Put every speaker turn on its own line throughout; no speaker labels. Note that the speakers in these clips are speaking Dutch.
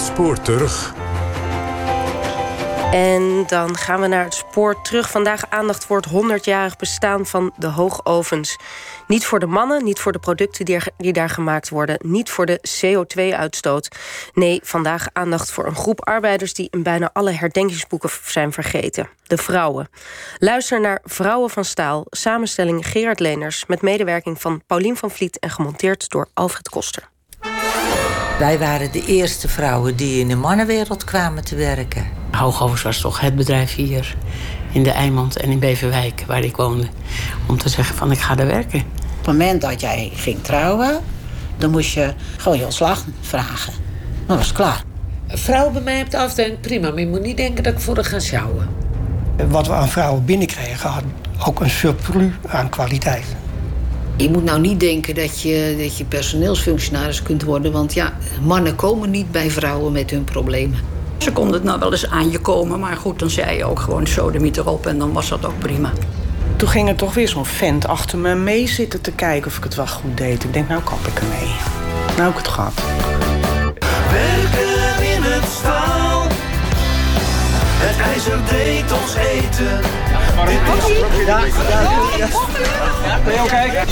Spoor terug.
En dan gaan we naar het spoor terug. Vandaag aandacht voor het 100-jarig bestaan van de hoogovens. Niet voor de mannen, niet voor de producten die, die daar gemaakt worden, niet voor de CO2-uitstoot. Nee, vandaag aandacht voor een groep arbeiders die in bijna alle herdenkingsboeken zijn vergeten: de vrouwen. Luister naar Vrouwen van Staal, samenstelling Gerard Leners, met medewerking van Paulien van Vliet en gemonteerd door Alfred Koster.
Wij waren de eerste vrouwen die in de mannenwereld kwamen te werken.
Hoogovens was toch het bedrijf hier in de Eimond en in Beverwijk, waar ik woonde. Om te zeggen van ik ga daar werken.
Op het moment dat jij ging trouwen, dan moest je gewoon je ontslag vragen. Dan was klaar.
Vrouwen bij mij op de afdeling prima, maar je moet niet denken dat ik voor haar ga sjouwen.
Wat we aan vrouwen binnenkregen had ook een surplus aan kwaliteit.
Je moet nou niet denken dat je, dat je personeelsfunctionaris kunt worden. Want ja, mannen komen niet bij vrouwen met hun problemen.
Ze konden het nou wel eens aan je komen, maar goed, dan zei je ook gewoon sodemiet erop en dan was dat ook prima.
Toen ging er toch weer zo'n vent achter me mee zitten te kijken of ik het wel goed deed. Ik denk, nou kap ik ermee. Nou heb ik het gehad.
IJzer deed ons eten. Ja,
Kun je ook kijken?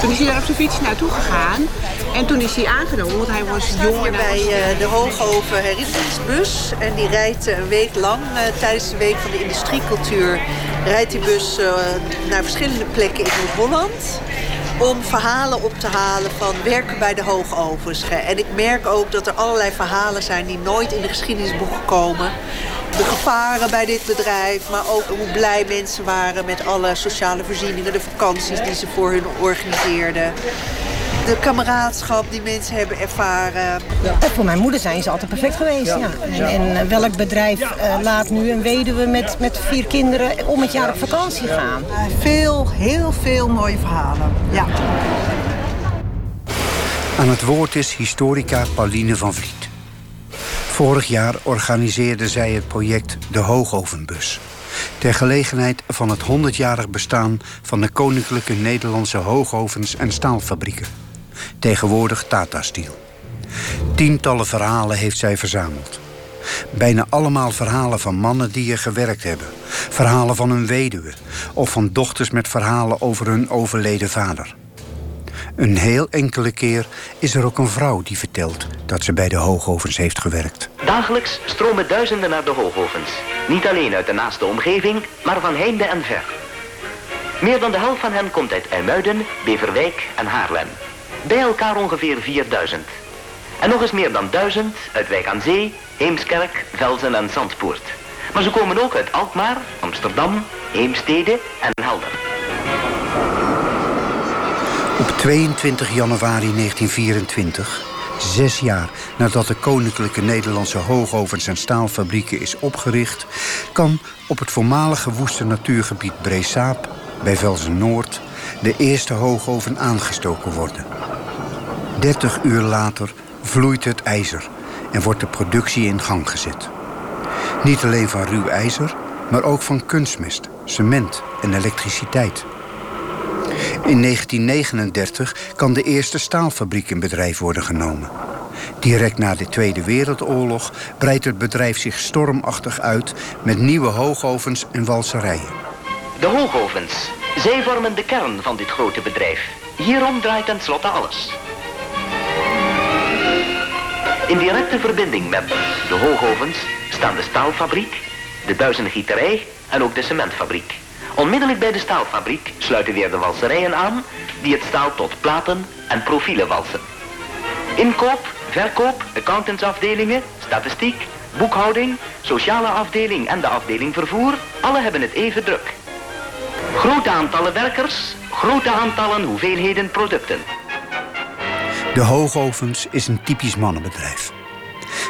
Toen is hij daar op zijn fiets naartoe gegaan. En toen is hij aangenomen, want hij was jong.
Hier bij uh, de Hoogoven herinneringsbus. En die rijdt een week lang uh, tijdens de Week van de Industriecultuur... rijdt die bus uh, naar verschillende plekken in Noord-Holland om verhalen op te halen van werken bij de hoogovens. En ik merk ook dat er allerlei verhalen zijn die nooit in de geschiedenisboeken komen. De gevaren bij dit bedrijf, maar ook hoe blij mensen waren met alle sociale voorzieningen, de vakanties die ze voor hun organiseerden de kameraadschap die mensen hebben ervaren.
Ja. Voor mijn moeder zijn ze altijd perfect geweest. Ja. En, en, welk bedrijf uh, laat nu een weduwe met, met vier kinderen om het jaar op vakantie gaan? Uh,
veel, heel veel mooie verhalen. Ja.
Aan het woord is historica Pauline van Vliet. Vorig jaar organiseerde zij het project De Hoogovenbus. Ter gelegenheid van het 100-jarig bestaan van de Koninklijke Nederlandse Hoogovens en Staalfabrieken tegenwoordig Tata Steel. Tientallen verhalen heeft zij verzameld. Bijna allemaal verhalen van mannen die er gewerkt hebben. Verhalen van hun weduwe. Of van dochters met verhalen over hun overleden vader. Een heel enkele keer is er ook een vrouw die vertelt dat ze bij de hoogovens heeft gewerkt.
Dagelijks stromen duizenden naar de hoogovens. Niet alleen uit de naaste omgeving, maar van heinde en ver. Meer dan de helft van hen komt uit IJmuiden, Beverwijk en Haarlem. Bij elkaar ongeveer 4000. En nog eens meer dan 1000 uit Wijk aan Zee, Heemskerk, Velzen en Zandpoort. Maar ze komen ook uit Alkmaar, Amsterdam, Heemstede en Helder.
Op 22 januari 1924, zes jaar nadat de Koninklijke Nederlandse Hoogovens en Staalfabrieken is opgericht, kan op het voormalige woeste natuurgebied Breesaap bij Velzen Noord de eerste hoogoven aangestoken worden. 30 uur later vloeit het ijzer en wordt de productie in gang gezet. Niet alleen van ruw ijzer, maar ook van kunstmest, cement en elektriciteit. In 1939 kan de eerste staalfabriek in bedrijf worden genomen. Direct na de Tweede Wereldoorlog breidt het bedrijf zich stormachtig uit met nieuwe hoogovens en walserijen.
De hoogovens, zij vormen de kern van dit grote bedrijf. Hierom draait tenslotte alles. In directe verbinding met de hoogovens staan de staalfabriek, de duizendgieterij en ook de cementfabriek. Onmiddellijk bij de staalfabriek sluiten weer de walserijen aan die het staal tot platen en profielen walsen. Inkoop, verkoop, accountantsafdelingen, statistiek, boekhouding, sociale afdeling en de afdeling vervoer, alle hebben het even druk. Grote aantallen werkers, grote aantallen hoeveelheden producten.
De Hoogovens is een typisch mannenbedrijf.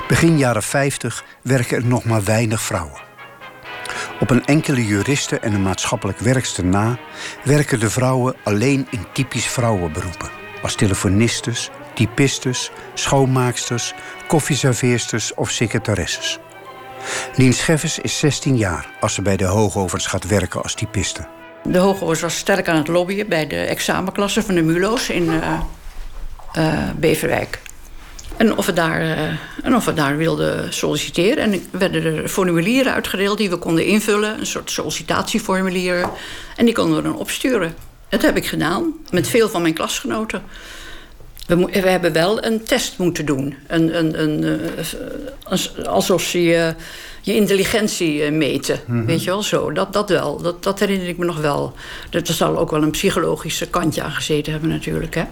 Begin jaren 50 werken er nog maar weinig vrouwen. Op een enkele juriste en een maatschappelijk werkster na werken de vrouwen alleen in typisch vrouwenberoepen. Als telefonistes, typistes, schoonmaaksters, koffieserveersters of secretaresses. Lien Scheffers is 16 jaar als ze bij de Hoogovens gaat werken als typiste.
De Hoogovens was sterk aan het lobbyen bij de examenklassen van de MULO's in uh, Beverwijk. En of we daar, uh, en of we daar wilden solliciteren. En er werden er formulieren uitgedeeld die we konden invullen. Een soort sollicitatieformulieren. En die konden we dan opsturen. Dat heb ik gedaan. Met veel van mijn klasgenoten. We, we hebben wel een test moeten doen. Een, een, een, uh, alsof ze je, je intelligentie meten. Mm -hmm. Weet je wel, zo. Dat, dat wel. Dat, dat herinner ik me nog wel. Er zal ook wel een psychologische kantje aan gezeten hebben natuurlijk. Hè.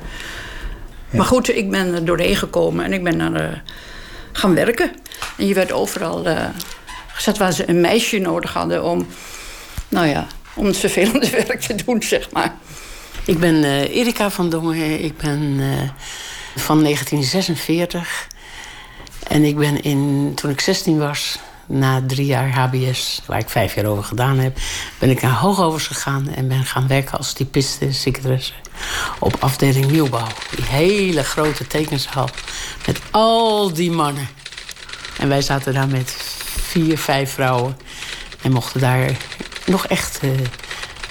Maar goed, ik ben er doorheen gekomen en ik ben naar uh, gaan werken. En je werd overal uh, gezet waar ze een meisje nodig hadden om, nou ja, om het vervelende werk te doen, zeg maar.
Ik ben uh, Erika van Dongen. Ik ben van 1946. En ik ben in, toen ik 16 was, na drie jaar HBS, waar ik vijf jaar over gedaan heb, ben ik naar Hoogovers gegaan en ben gaan werken als typiste, secretaresse op afdeling nieuwbouw. Die hele grote tekenzaal met al die mannen. En wij zaten daar met vier, vijf vrouwen en mochten daar nog echt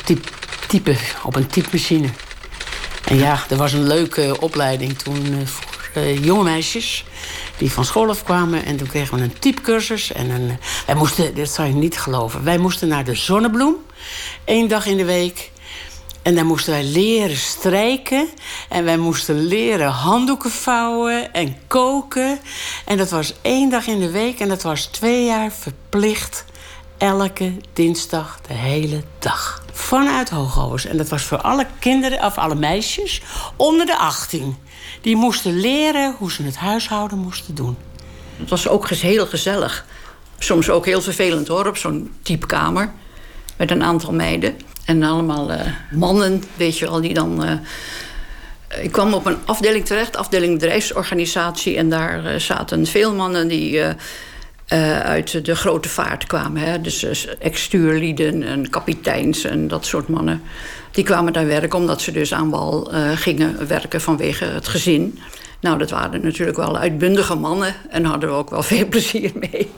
typ, typen op een typemachine. En ja, er was een leuke opleiding toen uh, voor uh, jonge meisjes die van school afkwamen. En toen kregen we een typecursus. En een, wij moesten, dat zou je niet geloven, wij moesten naar de Zonnebloem. één dag in de week. En daar moesten wij leren strijken. En wij moesten leren handdoeken vouwen en koken. En dat was één dag in de week. En dat was twee jaar verplicht. Elke dinsdag de hele dag. Vanuit Hoogovers. En dat was voor alle kinderen, of alle meisjes, onder de 18. Die moesten leren hoe ze het huishouden moesten doen.
Het was ook heel gezellig. Soms ook heel vervelend hoor, op zo'n typekamer. Met een aantal meiden. En allemaal uh, mannen, weet je wel, die dan... Uh, ik kwam op een afdeling terecht, afdeling bedrijfsorganisatie. En daar uh, zaten veel mannen die uit de grote vaart kwamen. Hè? Dus ex-stuurlieden en kapiteins en dat soort mannen. Die kwamen daar werken omdat ze dus aan wal gingen werken vanwege het gezin. Nou, dat waren natuurlijk wel uitbundige mannen. En hadden we ook wel veel plezier mee.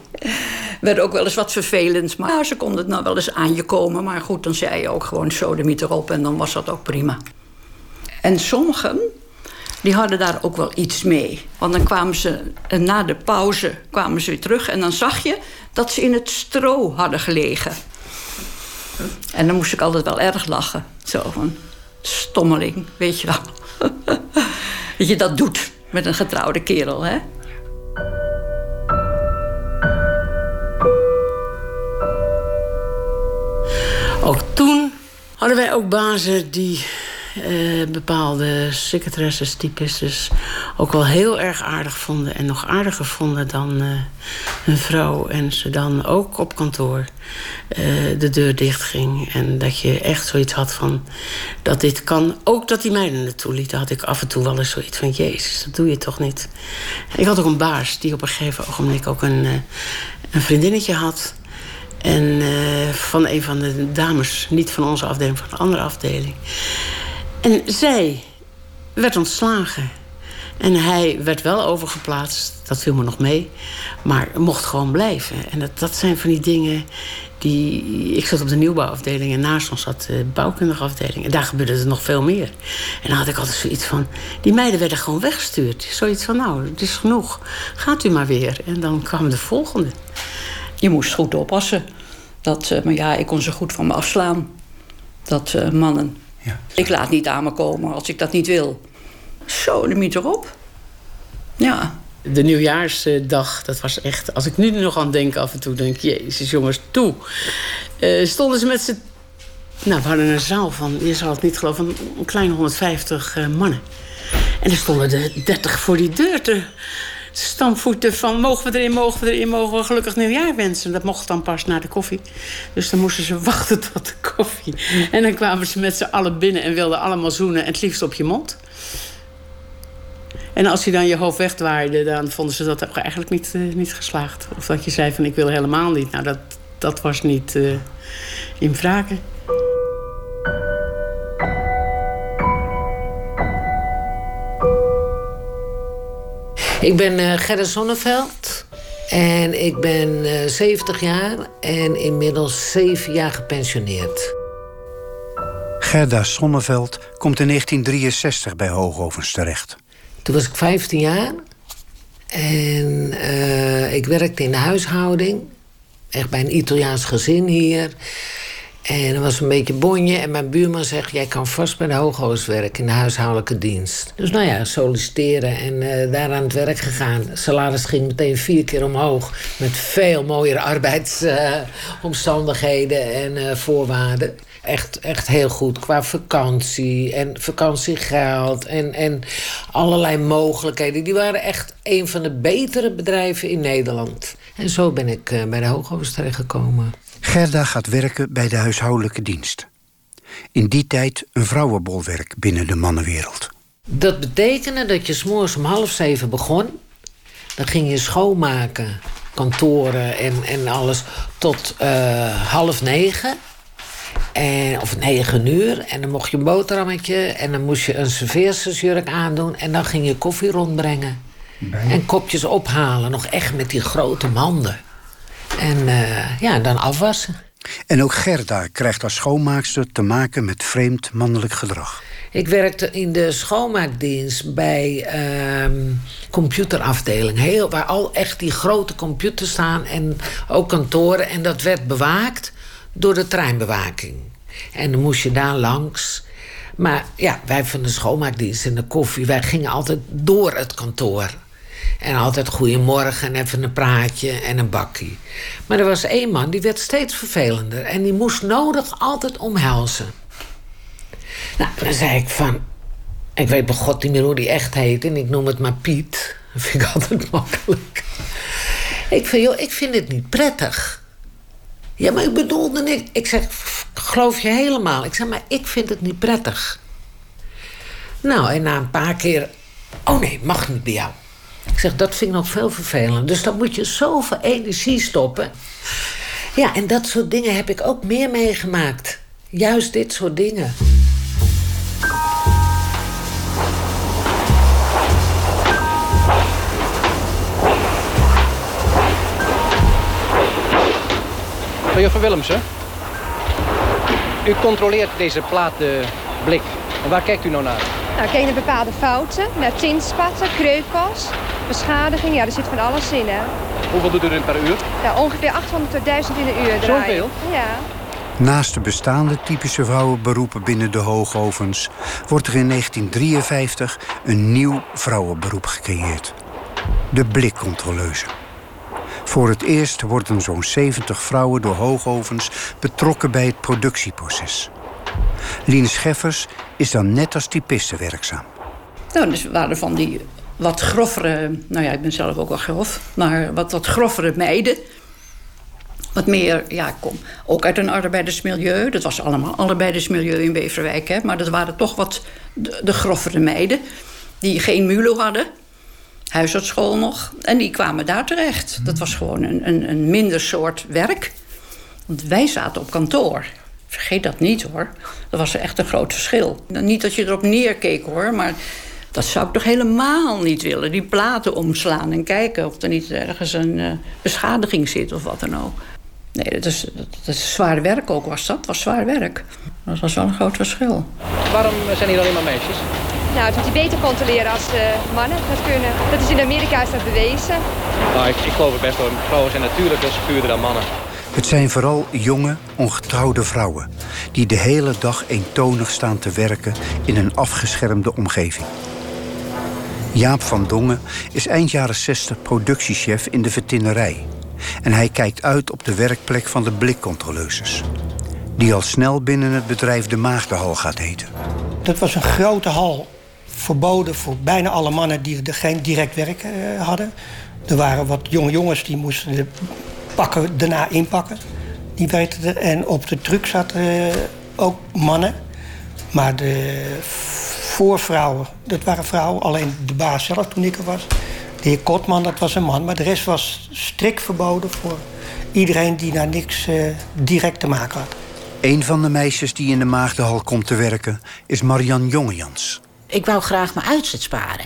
Werd ook wel eens wat vervelend. Maar ze konden het nou wel eens aan je komen. Maar goed, dan zei je ook gewoon sodemiet erop. En dan was dat ook prima. En sommigen, die hadden daar ook wel iets mee. Want dan kwamen ze, na de pauze kwamen ze weer terug. En dan zag je dat ze in het stro hadden gelegen. En dan moest ik altijd wel erg lachen. Zo van, stommeling, weet je wel. dat je dat doet met een getrouwde kerel, hè?
Ook toen hadden wij ook bazen die uh, bepaalde secretaresses, typistes ook wel heel erg aardig vonden. En nog aardiger vonden dan uh, hun vrouw. En ze dan ook op kantoor uh, de deur dicht ging. En dat je echt zoiets had van dat dit kan. Ook dat die meiden het toelieten, had ik af en toe wel eens zoiets van: Jezus, dat doe je toch niet. Ik had ook een baas die op een gegeven ogenblik ook een, een vriendinnetje had. En uh, van een van de dames, niet van onze afdeling, van een andere afdeling. En zij werd ontslagen. En hij werd wel overgeplaatst, dat viel me nog mee. Maar mocht gewoon blijven. En dat, dat zijn van die dingen die... Ik zat op de nieuwbouwafdeling en naast ons zat de bouwkundige afdeling. En daar gebeurde er nog veel meer. En dan had ik altijd zoiets van... Die meiden werden gewoon weggestuurd. Zoiets van, nou, het is genoeg. Gaat u maar weer. En dan kwam de volgende.
Je moest goed oppassen. Dat, uh, maar ja, ik kon ze goed van me afslaan. Dat uh, mannen. Ja. Ik laat niet aan me komen als ik dat niet wil. Zo, de miet erop. Ja.
De nieuwjaarsdag, dat was echt... Als ik nu nog aan denk af en toe, denk ik... Jezus, jongens, toe. Uh, stonden ze met z'n... Nou, we hadden een zaal van, je zal het niet geloven... een kleine 150 uh, mannen. En er stonden er 30 voor die deur te stampvoeten van mogen we erin, mogen we erin, mogen we gelukkig nieuwjaar wensen. Dat mocht dan pas na de koffie. Dus dan moesten ze wachten tot de koffie. En dan kwamen ze met z'n allen binnen en wilden allemaal zoenen en het liefst op je mond. En als je dan je hoofd wegdraaide, dan vonden ze dat eigenlijk niet, uh, niet geslaagd. Of dat je zei van ik wil helemaal niet. Nou, dat, dat was niet uh, in vragen.
Ik ben uh, Gerda Zonneveld en ik ben uh, 70 jaar en inmiddels 7 jaar gepensioneerd.
Gerda Zonneveld komt in 1963 bij Hoogovens terecht.
Toen was ik 15 jaar En eh, ik werkte in de huishouding. Echt bij een Italiaans gezin hier. En er was een beetje bonje. En mijn buurman zegt, jij kan vast bij de Hooghoos werken in de huishoudelijke dienst. Dus nou ja, solliciteren en uh, daar aan het werk gegaan. Salaris ging meteen vier keer omhoog. Met veel mooiere arbeidsomstandigheden en uh, voorwaarden. Echt, echt heel goed qua vakantie en vakantiegeld en, en allerlei mogelijkheden. Die waren echt een van de betere bedrijven in Nederland. En zo ben ik bij de Hooghoos terechtgekomen.
Gerda gaat werken bij de huishoudelijke dienst. In die tijd een vrouwenbolwerk binnen de mannenwereld.
Dat betekende dat je s'morgens om half zeven begon. Dan ging je schoonmaken, kantoren en, en alles, tot uh, half negen. En, of negen uur. En dan mocht je een boterhammetje en dan moest je een serveerstersjurk aandoen. En dan ging je koffie rondbrengen. En kopjes ophalen, nog echt met die grote manden. En uh, ja, dan afwassen.
En ook Gerda krijgt als schoonmaakster te maken met vreemd mannelijk gedrag.
Ik werkte in de schoonmaakdienst bij uh, computerafdeling. Heel, waar al echt die grote computers staan en ook kantoren. En dat werd bewaakt door de treinbewaking. En dan moest je daar langs. Maar ja, wij van de schoonmaakdienst en de koffie... wij gingen altijd door het kantoor. En altijd goedemorgen en even een praatje en een bakkie. Maar er was één man die werd steeds vervelender. En die moest nodig altijd omhelzen. Nou, dan zei ik van... Ik weet bij god niet meer hoe die echt heet. En ik noem het maar Piet. Dat vind ik altijd makkelijk. Ik vind, joh, ik vind het niet prettig. Ja, maar ik bedoelde niet... Ik zeg, geloof je helemaal? Ik zeg, maar ik vind het niet prettig. Nou, en na een paar keer... Oh nee, mag niet bij jou. Ik zeg, dat vind ik nog veel vervelender. Dus dan moet je zoveel energie stoppen. Ja, en dat soort dingen heb ik ook meer meegemaakt. Juist dit soort dingen.
Juffrouw Willemsen, u controleert deze platenblik. En waar kijkt u nou naar?
Nou, kijk naar bepaalde fouten, naar tintspatten, kreukels, beschadiging. Ja, er zit van alles in, hè.
Hoeveel doet u er per uur?
Ja, ongeveer 800 tot 1000 in een uur draaien.
Zoveel?
Ja.
Naast de bestaande typische vrouwenberoepen binnen de hoogovens... wordt er in 1953 een nieuw vrouwenberoep gecreëerd. De blikcontroleuse. Voor het eerst worden zo'n 70 vrouwen door hoogovens betrokken bij het productieproces. Lien Scheffers is dan net als typiste werkzaam.
Nou, dus waren van die wat groffere... Nou ja, ik ben zelf ook wel grof. Maar wat, wat groffere meiden. Wat meer, ja, kom ook uit een arbeidersmilieu. Dat was allemaal arbeidersmilieu in Beverwijk. Hè, maar dat waren toch wat de, groffere meiden. Die geen mulo hadden. Huisartschool nog. En die kwamen daar terecht. Dat was gewoon een, een, een minder soort werk. Want wij zaten op kantoor. Vergeet dat niet hoor. Dat was echt een groot verschil. Niet dat je erop neerkeek hoor, maar dat zou ik toch helemaal niet willen. Die platen omslaan en kijken of er niet ergens een uh, beschadiging zit of wat dan ook. Nee, dat is, dat is zwaar werk ook was dat. was zwaar werk. Dat was wel een groot verschil.
Waarom zijn hier alleen maar meisjes?
Nou, dat die beter controleren als de mannen dat kunnen. Dat is in Amerika is dat bewezen.
Nou, ik, ik geloof het best wel. Vrouwen zijn natuurlijk secuurder dan mannen.
Het zijn vooral jonge, ongetrouwde vrouwen... die de hele dag eentonig staan te werken in een afgeschermde omgeving. Jaap van Dongen is eind jaren 60 productiechef in de vertinnerij. En hij kijkt uit op de werkplek van de blikcontroleuses. Die al snel binnen het bedrijf de Maagdenhal gaat heten.
Dat was een grote hal, verboden voor bijna alle mannen die er geen direct werk uh, hadden. Er waren wat jonge jongens die moesten pakken daarna inpakken. Die weten. En op de truck zaten uh, ook mannen. Maar de voorvrouwen, dat waren vrouwen. Alleen de baas zelf toen ik er was. De heer Kotman, dat was een man. Maar de rest was strikt verboden voor iedereen die daar niks uh, direct te maken had.
Een van de meisjes die in de Maagdenhal komt te werken is Marian Jongejans.
Ik wou graag mijn uitzet sparen.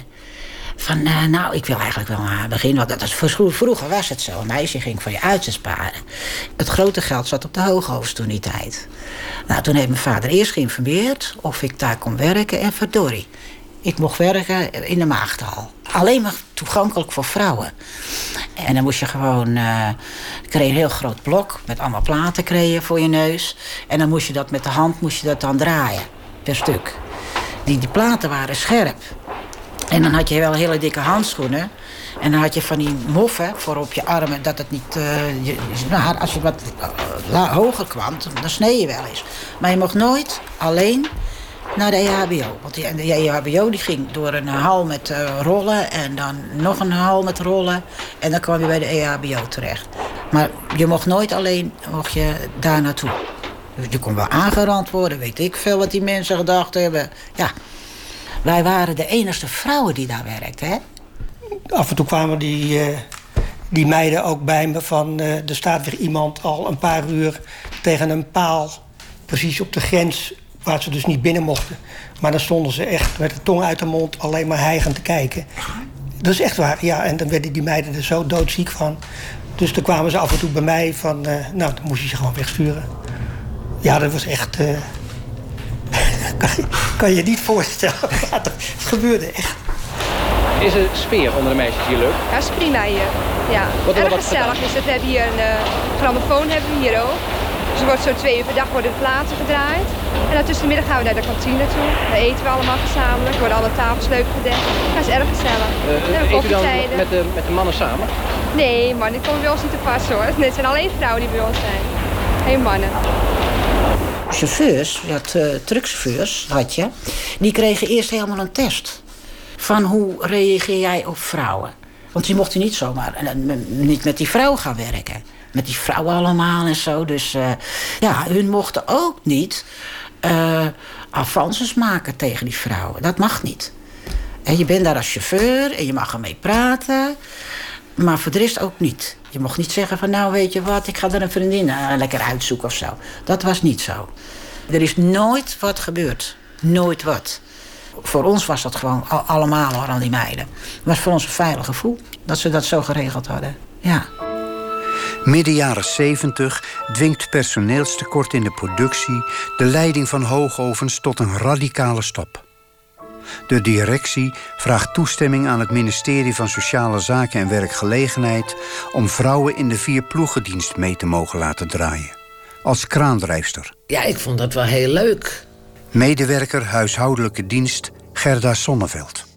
Van, uh, nou, ik wil eigenlijk wel uh, beginnen. Want dat was, vroeger was het zo. Een meisje ging voor je uitzet sparen. Het grote geld zat op de hooghoofd toen die tijd. Nou, toen heeft mijn vader eerst geïnformeerd of ik daar kon werken. En verdorie, ik mocht werken in de Maagdenhal. alleen maar toegankelijk voor vrouwen. En dan moest je gewoon, uh, kreeg een heel groot blok met allemaal platen kregen voor je neus. En dan moest je dat met de hand moest je dat dan draaien, per stuk. Die, die platen waren scherp. En dan had je wel hele dikke handschoenen. En dan had je van die moffen voor op je armen, dat het niet. Uh, je, nou, als je wat uh, hoger kwam, dan snee je wel eens. Maar je mocht nooit alleen naar de EHBO. Want die, de EHBO die ging door een hal met uh, rollen en dan nog een hal met rollen. En dan kwam je bij de EHBO terecht. Maar je mocht nooit alleen mocht je daar naartoe. Dus je kon wel aangerand worden, weet ik veel wat die mensen gedacht hebben. Ja, wij waren de enige vrouwen die daar werkten, hè?
Af en toe kwamen die, uh, die meiden ook bij me van... Uh, er staat weer iemand al een paar uur tegen een paal... precies op de grens waar ze dus niet binnen mochten. Maar dan stonden ze echt met de tong uit de mond alleen maar hijgend te kijken. Dat is echt waar, ja. En dan werden die meiden er zo doodziek van. Dus dan kwamen ze af en toe bij mij van... Uh, nou, dan moest je ze gewoon wegsturen. Ja, dat was echt... Kan, je, kan je niet voorstellen. het gebeurde echt.
Is het sfeer onder de meisjes hier leuk?
Ja, is prima hier. Ja,
Wat
erg gezellig is het. We hebben hier een uh, grammofoon hebben we hier ook. Dus er wordt zo twee uur per dag worden platen gedraaid. En dan tussen de middag gaan we naar de kantine toe. Daar eten we allemaal gezamenlijk. Worden alle tafels leuk gedekt. Dat is erg gezellig.
Uh, uh, eet u dan met de, met de mannen samen?
Nee, man, die komen bij ons niet te pas hoor. Het zijn alleen vrouwen die bij ons zijn. Geen mannen.
Chauffeurs, had uh, truckchauffeurs, had je. Die kregen eerst helemaal een test. Van hoe reageer jij op vrouwen? Want die mochten niet zomaar niet met die vrouw gaan werken met die vrouwen allemaal en zo. Dus uh, ja, hun mochten ook niet uh, avances maken tegen die vrouwen. Dat mag niet. En je bent daar als chauffeur en je mag ermee praten. Maar voor de rest ook niet. Je mocht niet zeggen van nou weet je wat, ik ga er een vriendin uh, lekker uitzoeken of zo. Dat was niet zo. Er is nooit wat gebeurd. Nooit wat. Voor ons was dat gewoon allemaal hoor, die meiden. Het was voor ons een veilig gevoel dat ze dat zo geregeld hadden. Ja.
Midden jaren 70 dwingt personeelstekort in de productie de leiding van hoogovens tot een radicale stap. De directie vraagt toestemming aan het ministerie van Sociale Zaken en Werkgelegenheid om vrouwen in de vier ploegendienst mee te mogen laten draaien. Als kraandrijfster.
Ja, ik vond dat wel heel leuk.
Medewerker huishoudelijke dienst Gerda Sonneveld.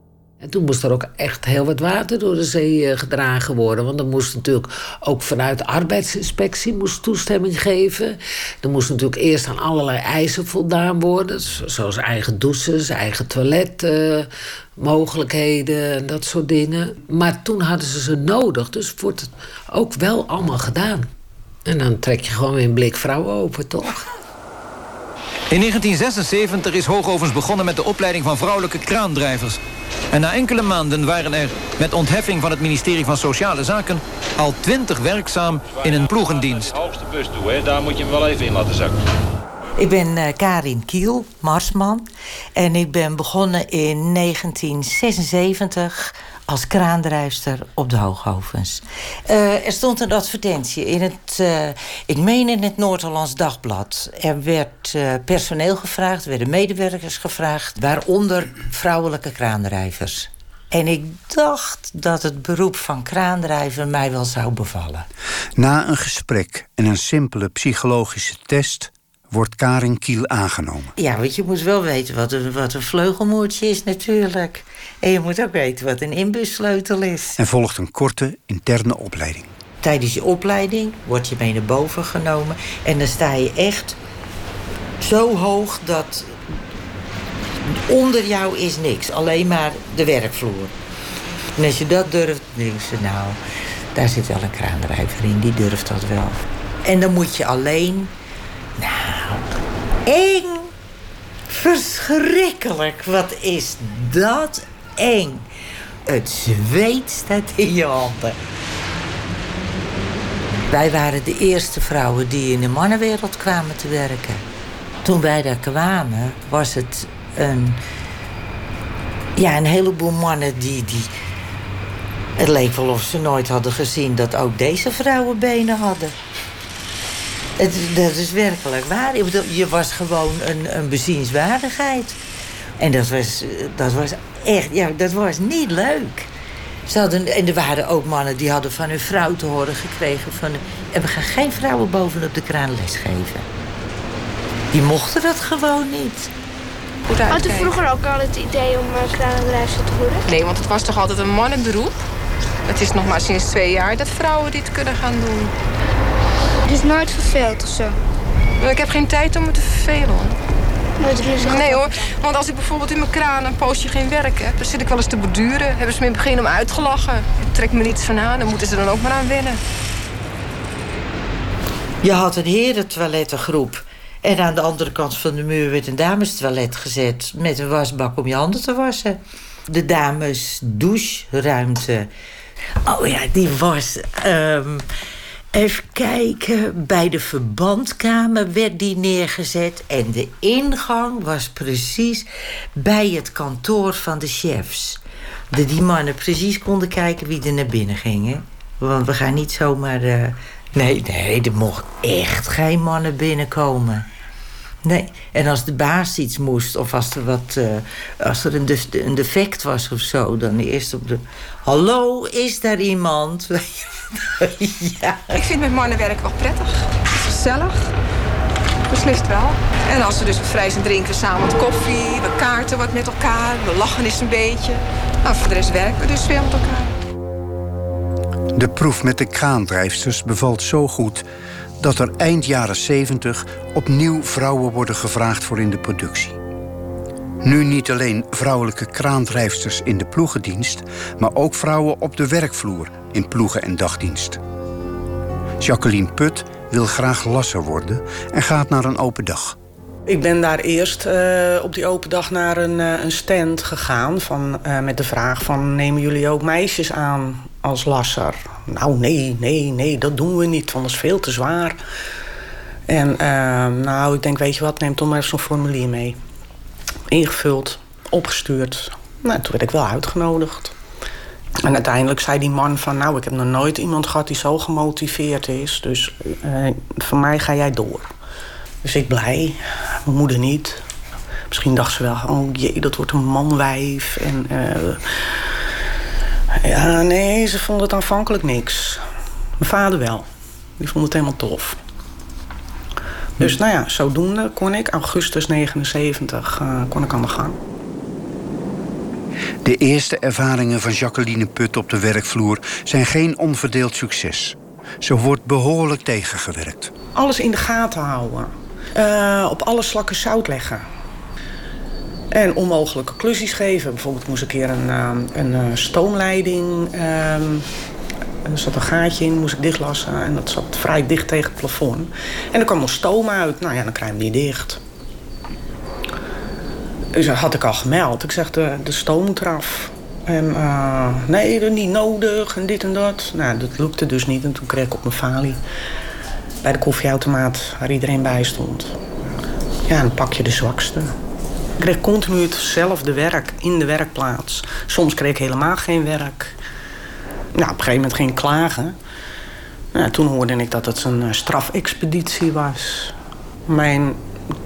En toen moest er ook echt heel wat water door de zee gedragen worden. Want er moest natuurlijk ook vanuit de arbeidsinspectie moest toestemming geven. Er moest natuurlijk eerst aan allerlei eisen voldaan worden. Zoals eigen douches, eigen toiletmogelijkheden en dat soort dingen. Maar toen hadden ze ze nodig. Dus wordt het ook wel allemaal gedaan. En dan trek je gewoon weer een blik vrouwen open, toch?
In 1976 is Hoogovens begonnen met de opleiding van vrouwelijke kraandrijvers. En na enkele maanden waren er, met ontheffing van het ministerie van Sociale Zaken... al twintig werkzaam in een ploegendienst.
Daar moet je hem wel even in laten zakken.
Ik ben uh, Karin Kiel, marsman. En ik ben begonnen in 1976 als kraandrijfster op de Hooghovens. Uh, er stond een advertentie in het, uh, ik meen in het Noord-Hollands Dagblad. Er werd personeel gevraagd, er werden medewerkers gevraagd... waaronder vrouwelijke kraandrijvers. En ik dacht dat het beroep van kraandrijver mij wel zou bevallen.
Na een gesprek en een simpele psychologische test wordt Karin Kiel aangenomen.
Ja, want je moet wel weten wat een, wat een vleugelmoertje is natuurlijk. En je moet ook weten wat een inbussleutel is.
En volgt een korte interne opleiding.
Tijdens je opleiding word je mee naar boven genomen. En dan sta je echt zo hoog dat onder jou is niks. Alleen maar de werkvloer. En als je dat durft, denk je nou, daar zit wel een kraandrijver in. Die durft dat wel. En dan moet je alleen nou, eng. Verschrikkelijk. Wat is dat eng. Het zweet staat in je handen. Wij waren de eerste vrouwen die in de mannenwereld kwamen te werken. Toen wij daar kwamen, was het een, ja, een heleboel mannen die, die. Het leek wel of ze nooit hadden gezien dat ook deze vrouwen benen hadden. Het, dat is werkelijk waar. Je was gewoon een, een bezienswaardigheid. En dat was, dat was echt, ja, dat was niet leuk. Ze hadden, en er waren ook mannen die hadden van hun vrouw te horen gekregen... Van, en we gaan geen vrouwen bovenop de kraan lesgeven. Die mochten dat gewoon niet.
Had u vroeger ook al het idee om uh, te worden?
Nee, want het was toch altijd een mannenberoep? Het is nog maar sinds twee jaar dat vrouwen dit kunnen gaan doen.
Het is nooit verveeld of zo?
Ik heb geen tijd om me te vervelen. Nee hoor, want als ik bijvoorbeeld in mijn kraan een poosje geen werk heb... dan zit ik wel eens te borduren. Hebben ze me in het begin om uitgelachen. Ik trek me niets van aan, dan moeten ze dan ook maar aan wennen.
Je had een herentoilettengroep. En aan de andere kant van de muur werd een damestoilet gezet... met een wasbak om je handen te wassen. De dames doucheruimte. Oh ja, die was... ehm, even kijken. Bij de verbandkamer werd die neergezet. En de ingang was precies bij het kantoor van de chefs. Dat die mannen precies konden kijken wie er naar binnen gingen. Want we gaan niet zomaar... eh, Nee, nee, er mocht echt geen mannen binnenkomen. Nee, en als de baas iets moest, of als er, wat, eh, als er een, def- een defect was of zo, dan eerst op de. Hallo, is daar iemand? ja.
Ik vind met mannen werken wel prettig. Gezellig. Beslist wel. En als we dus vrij zijn drinken samen wat koffie, we kaarten wat met elkaar, we lachen eens een beetje. Nou, voor de rest werken we dus weer met elkaar.
De proef met de kraandrijfsters bevalt zo goed dat er eind jaren 70 opnieuw vrouwen worden gevraagd voor in de productie. Nu niet alleen vrouwelijke kraandrijfsters in de ploegendienst, maar ook vrouwen op de werkvloer in ploegen- en dagdienst. Jacqueline Put wil graag lasser worden en gaat naar een open dag.
Ik ben daar eerst eh, op die open dag naar een, eh, een stand gegaan van, eh, met de vraag van... nemen jullie ook meisjes aan als lasser? Nou, nee, nee, nee, dat doen we niet, want dat is veel te zwaar. En eh, nou, ik denk, weet je wat, neem toch maar even zo'n formulier mee. Ingevuld, opgestuurd. Nou, toen werd ik wel uitgenodigd. En uiteindelijk zei die man van... nou, ik heb nog nooit iemand gehad die zo gemotiveerd is. Dus eh voor mij ga jij door. Dus ik blij. Mijn moeder niet. Misschien dacht ze wel... oh jee, dat wordt een manwijf. En eh, ja, nee, ze vond het aanvankelijk niks. Mijn vader wel. Die vond het helemaal tof. Dus nou ja, zodoende kon ik augustus 79 eh, kon ik aan de gang.
De eerste ervaringen van Jacqueline Put op de werkvloer zijn geen onverdeeld succes. Ze wordt behoorlijk tegengewerkt.
Alles in de gaten houden. Eh, op alle slakken zout leggen. En onmogelijke klusjes geven. Bijvoorbeeld moest ik een keer een, eh, een eh, stoomleiding... ehm, er zat een gaatje in, moest ik dichtlassen. En dat zat vrij dicht tegen het plafond. En er kwam nog stoom uit. Nou ja, dan krijg je hem niet dicht. Dus dat had ik al gemeld. Ik zeg, de, de stoom eraf. En eh, nee, dat niet nodig en dit en dat. Nou, dat lukte dus niet. En toen kreeg ik op mijn falie bij de koffieautomaat waar iedereen bij stond. Ja, dan pak je de zwakste. Kreeg continu hetzelfde werk in de werkplaats. Soms kreeg ik helemaal geen werk. Nou, op een gegeven moment ging ik klagen. Nou, toen hoorde ik dat het een eh, strafexpeditie was. Mijn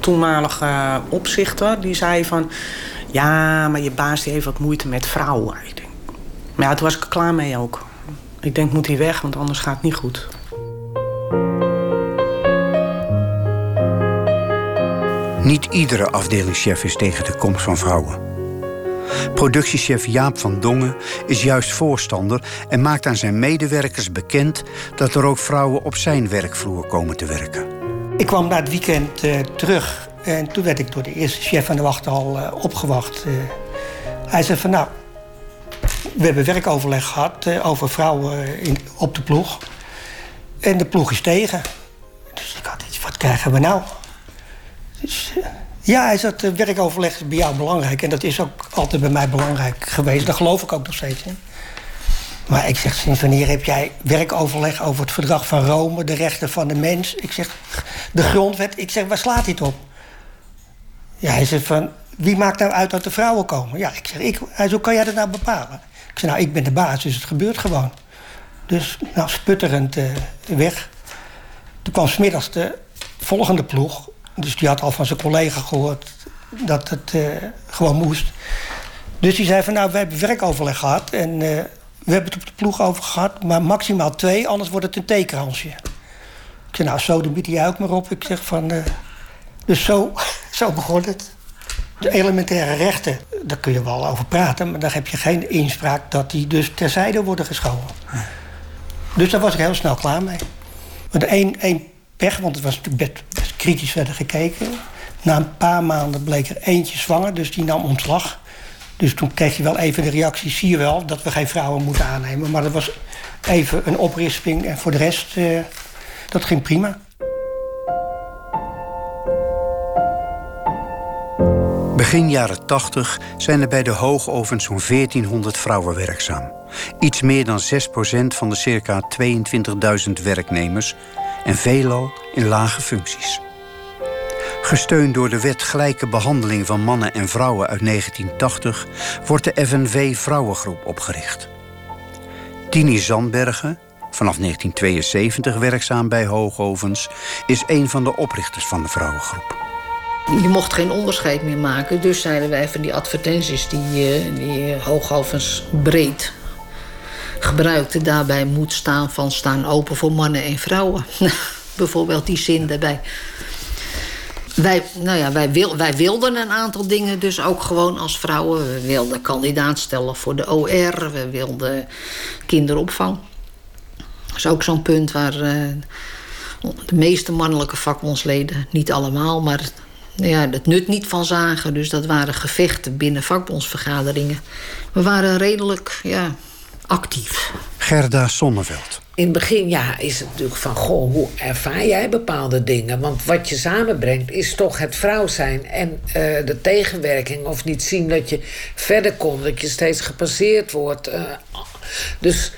toenmalige opzichter die zei van... ja, maar je baas die heeft wat moeite met vrouwen. Ik denk, maar ja, toen was ik er klaar mee ook. Ik denk, moet hij weg, want anders gaat het niet goed.
Niet iedere afdelingschef is tegen de komst van vrouwen. Productiechef Jaap van Dongen is juist voorstander en maakt aan zijn medewerkers bekend dat er ook vrouwen op zijn werkvloer komen te werken.
Ik kwam na het weekend eh, terug en toen werd ik door de eerste chef van de wachthal eh, opgewacht. Eh, hij zei van nou, we hebben werkoverleg gehad eh, over vrouwen in, op de ploeg. En de ploeg is tegen. Dus ik had iets, wat krijgen we nou? Eh, ja, hij zegt, eh, werkoverleg is bij jou belangrijk. En dat is ook altijd bij mij belangrijk geweest. Daar geloof ik ook nog steeds in. Maar ik zeg, sinds wanneer heb jij werkoverleg over het verdrag van Rome, de rechten van de mens? Ik zeg, de grondwet. Ik zeg, waar slaat dit op? Ja, hij zegt van, wie maakt nou uit dat er vrouwen komen? Ja, ik zeg, ik, hij kan jij dat nou bepalen? Ik zeg, nou, ik ben de baas, dus het gebeurt gewoon. Dus, nou, sputterend eh, weg. Toen kwam smiddags de volgende ploeg. Dus die had al van zijn collega gehoord dat het eh, gewoon moest. Dus die zei van, nou, we hebben werkoverleg gehad... en eh, We hebben het op de ploeg over gehad, maar maximaal twee, anders wordt het een theekransje. Ik zei, nou, zo, dan biedt hij ook maar op. Ik zeg van. eh, dus zo, zo begon het. De elementaire rechten, daar kun je wel over praten, maar daar heb je geen inspraak dat die dus terzijde worden geschoven. Dus daar was ik heel snel klaar mee. Want één, één pech, want het was natuurlijk best, kritisch verder gekeken. Na een paar maanden bleek er eentje zwanger, dus die nam ontslag. Dus toen kreeg je wel even de reactie, zie je wel, dat we geen vrouwen moeten aannemen. Maar dat was even een oprisping en voor de rest, eh, dat ging prima.
Begin jaren 80 zijn er bij de hoogovens zo'n 1400 vrouwen werkzaam. Iets meer dan 6% van de circa 22.000 werknemers en veelal in lage functies. Gesteund door de wet Gelijke Behandeling van Mannen en Vrouwen uit 1980 wordt de FNV Vrouwengroep opgericht. Tini Zandbergen, vanaf 1972 werkzaam bij hoogovens, is een van de oprichters van de vrouwengroep.
Je mocht geen onderscheid meer maken. Dus zeiden wij van die advertenties die, eh, die Hooghovens breed gebruikte. Daarbij moet staan van staan open voor mannen en vrouwen. Bijvoorbeeld die zin daarbij. Wij, nou ja, wij, wil, wij wilden een aantal dingen dus ook gewoon als vrouwen. We wilden kandidaat stellen voor de OR. We wilden kinderopvang. Dat is ook zo'n punt waar eh, de meeste mannelijke vakbondsleden, niet allemaal, maar ja, het nut niet van zagen. Dus dat waren gevechten binnen vakbondsvergaderingen. We waren redelijk ja, actief.
Gerda Sonneveld.
In het begin ja, is het natuurlijk van, goh, hoe ervaar jij bepaalde dingen? Want wat je samenbrengt is toch het vrouw zijn en eh, de tegenwerking. Of niet zien dat je verder komt, dat je steeds gepasseerd wordt. eh. dus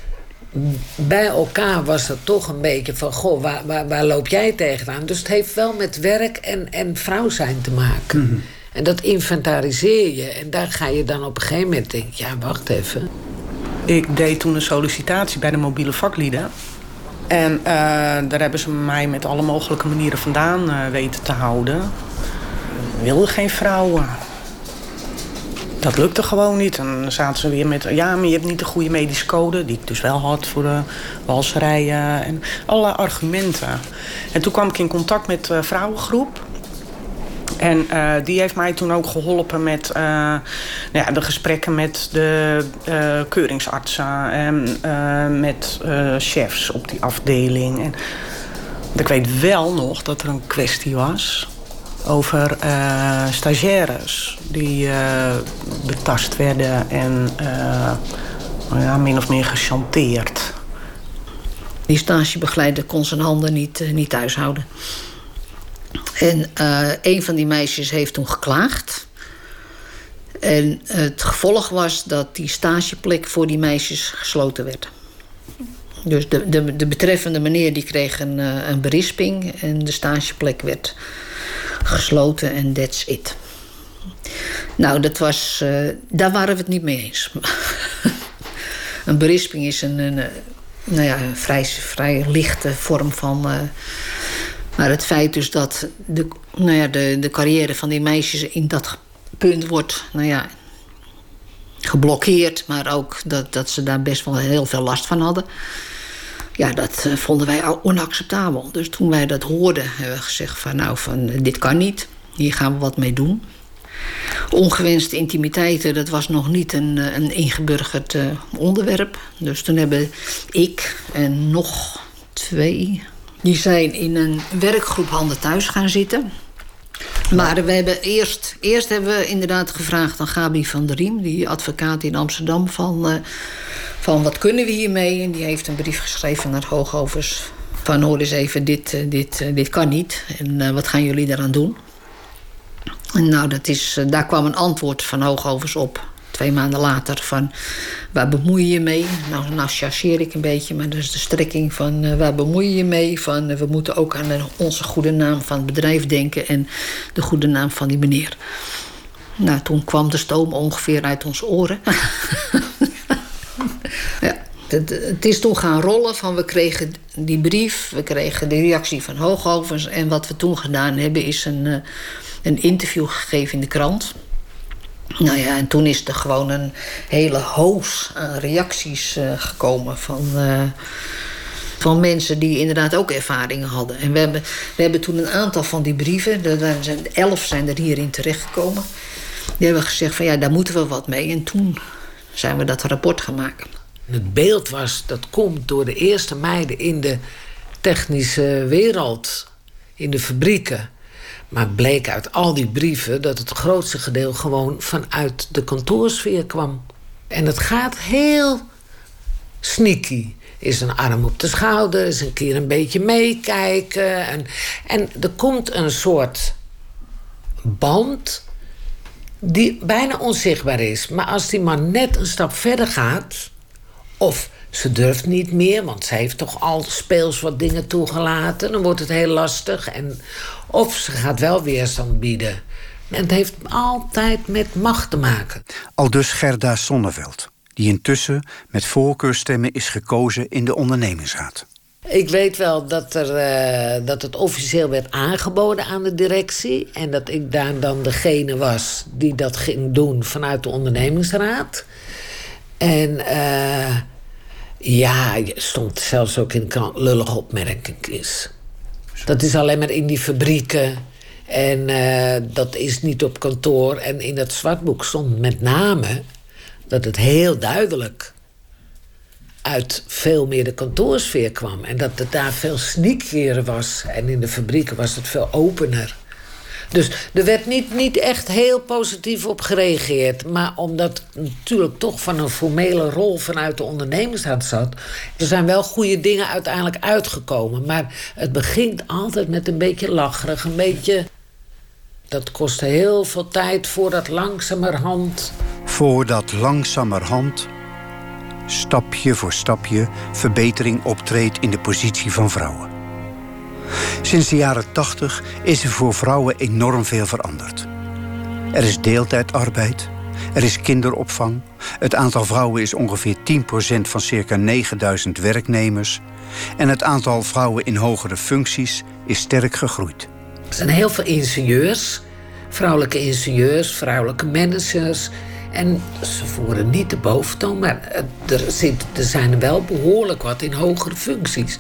bij elkaar was het toch een beetje van, goh, waar, waar, waar loop jij tegenaan? Dus het heeft wel met werk en, en vrouw zijn te maken. En dat inventariseer je. En daar ga je dan op een gegeven moment denken, ja, wacht even.
Ik deed toen een sollicitatie bij de mobiele vaklieden. En eh, daar hebben ze mij met alle mogelijke manieren vandaan eh, weten te houden. We wilden geen vrouwen. Dat lukte gewoon niet. En dan zaten ze weer met... Ja, maar je hebt niet de goede medische code... die ik dus wel had voor de walserijen. En allerlei argumenten. En toen kwam ik in contact met de vrouwengroep. En eh, die heeft mij toen ook geholpen met eh, nou ja, de gesprekken met de eh, keuringsartsen en met chefs op die afdeling. En ik weet wel nog dat er een kwestie was over stagiaires die betast werden en nou ja, min of meer gechanteerd.
Die stagebegeleider kon zijn handen niet, niet thuis houden. En eh, een van die meisjes heeft toen geklaagd. En het gevolg was dat die stageplek voor die meisjes gesloten werd. Dus de, de, de betreffende meneer die kreeg een, eh, een berisping en de stageplek werd gesloten en that's it. Nou, dat was, eh, daar waren we het niet mee eens. een berisping is een, een, nou ja, vrij, vrij lichte vorm van. Maar het feit dus dat de, nou ja, de, de carrière van die meisjes in dat punt wordt, nou ja, geblokkeerd, maar ook dat, dat ze daar best wel heel veel last van hadden. Ja, dat eh, vonden wij onacceptabel. Dus toen wij dat hoorden, hebben we gezegd van nou, van, eh, dit kan niet. Hier gaan we wat mee doen. Ongewenste intimiteiten, dat was nog niet een, eh, een ingeburgerd onderwerp. Dus toen hebben ik en nog twee... die zijn in een werkgroep Handen Thuis gaan zitten. Maar we hebben eerst, eerst hebben we inderdaad gevraagd aan Gabi van der Riem... die advocaat in Amsterdam, van, eh, van wat kunnen we hiermee? En die heeft een brief geschreven naar Hoogovers... van hoor eens even, dit, eh, dit, eh, dit kan niet. En wat gaan jullie daaraan doen? En nou, dat is, daar kwam een antwoord van Hoogovers op. Twee maanden later van, waar bemoei je je mee? Nou, nou chargeer ik een beetje, maar dat is de strekking van... eh, waar bemoei je je mee? Van, eh, we moeten ook aan onze goede naam van het bedrijf denken... en de goede naam van die meneer. Nou, toen kwam de stoom ongeveer uit onze oren. ja, het, het is toen gaan rollen van we kregen die brief... we kregen de reactie van Hoogovens... en wat we toen gedaan hebben is een, eh, een interview gegeven in de krant... Nou ja, en toen is er gewoon een hele hoos aan reacties uh, gekomen van, uh, van mensen die inderdaad ook ervaringen hadden. En we hebben, we hebben toen een aantal van die brieven, er zijn elf zijn er hierin terechtgekomen. Die hebben gezegd van ja, daar moeten we wat mee. En toen zijn we dat rapport gaan maken.
Het beeld was, dat komt door de eerste meiden in de technische wereld, in de fabrieken. Maar bleek uit al die brieven dat het grootste gedeelte gewoon vanuit de kantoorsfeer kwam. En het gaat heel sneaky. Is een arm op de schouder, is een keer een beetje meekijken. En, en er komt een soort band die bijna onzichtbaar is. Maar als die man net een stap verder gaat, of ze durft niet meer, want ze heeft toch al speels wat dingen toegelaten. Dan wordt het heel lastig. En, of ze gaat wel weerstand bieden. En het heeft altijd met macht te maken.
Al dus Gerda Sonneveld, die intussen met voorkeurstemmen is gekozen in de ondernemingsraad.
Ik weet wel dat, er, uh, dat het officieel werd aangeboden aan de directie. En dat ik daar dan degene was die dat ging doen vanuit de ondernemingsraad. En uh, ja, stond zelfs ook in de krant lullige opmerking is. Dat is alleen maar in die fabrieken. En uh, dat is niet op kantoor. En in dat zwartboek stond met name dat het heel duidelijk uit veel meer de kantoorsfeer kwam. En dat het daar veel sneakier was. En in de fabrieken was het veel opener. Dus er werd niet, niet echt heel positief op gereageerd. Maar omdat natuurlijk toch van een formele rol vanuit de ondernemingsraad zat... er zijn wel goede dingen uiteindelijk uitgekomen. Maar het begint altijd met een beetje lacherig, een beetje... Dat kostte heel veel tijd voordat langzamerhand...
Voordat langzamerhand, stapje voor stapje... verbetering optreedt in de positie van vrouwen. Sinds de jaren 80 is er voor vrouwen enorm veel veranderd. Er is deeltijdarbeid, er is kinderopvang. Het aantal vrouwen is ongeveer 10% van circa 9000 werknemers. En het aantal vrouwen in hogere functies is sterk gegroeid.
Er zijn heel veel ingenieurs, vrouwelijke ingenieurs, vrouwelijke managers. En ze voeren niet de boventoon, maar er, zit, er zijn wel behoorlijk wat in hogere functies.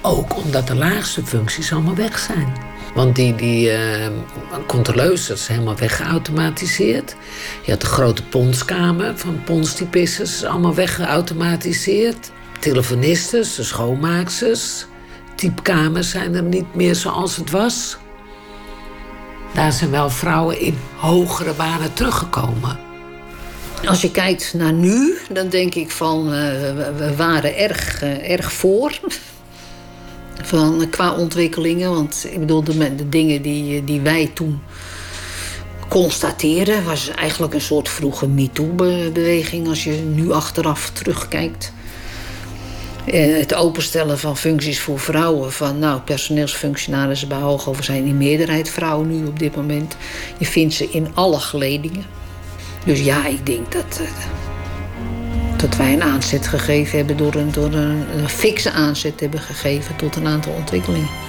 Ook omdat de laagste functies allemaal weg zijn. Want die, die uh, controleurs, is helemaal weggeautomatiseerd. Je had de grote ponskamer van ponstypisses, allemaal weggeautomatiseerd. Telefonisten, de schoonmaaksters. Typkamers zijn er niet meer zoals het was. Daar zijn wel vrouwen in hogere banen teruggekomen.
Als je kijkt naar nu, dan denk ik van uh, we waren erg, uh, erg voor van, qua ontwikkelingen. Want ik bedoel, de, dingen die, die wij toen constateerden... was eigenlijk een soort vroege MeToo-beweging... als je nu achteraf terugkijkt. Eh, het openstellen van functies voor vrouwen. Van nou, personeelsfunctionarissen bij Hoogover zijn in meerderheid vrouwen nu op dit moment. Je vindt ze in alle geledingen. Dus ja, ik denk dat, uh, dat wij een aanzet gegeven hebben door een, door een, een fikse aanzet hebben gegeven tot een aantal ontwikkelingen.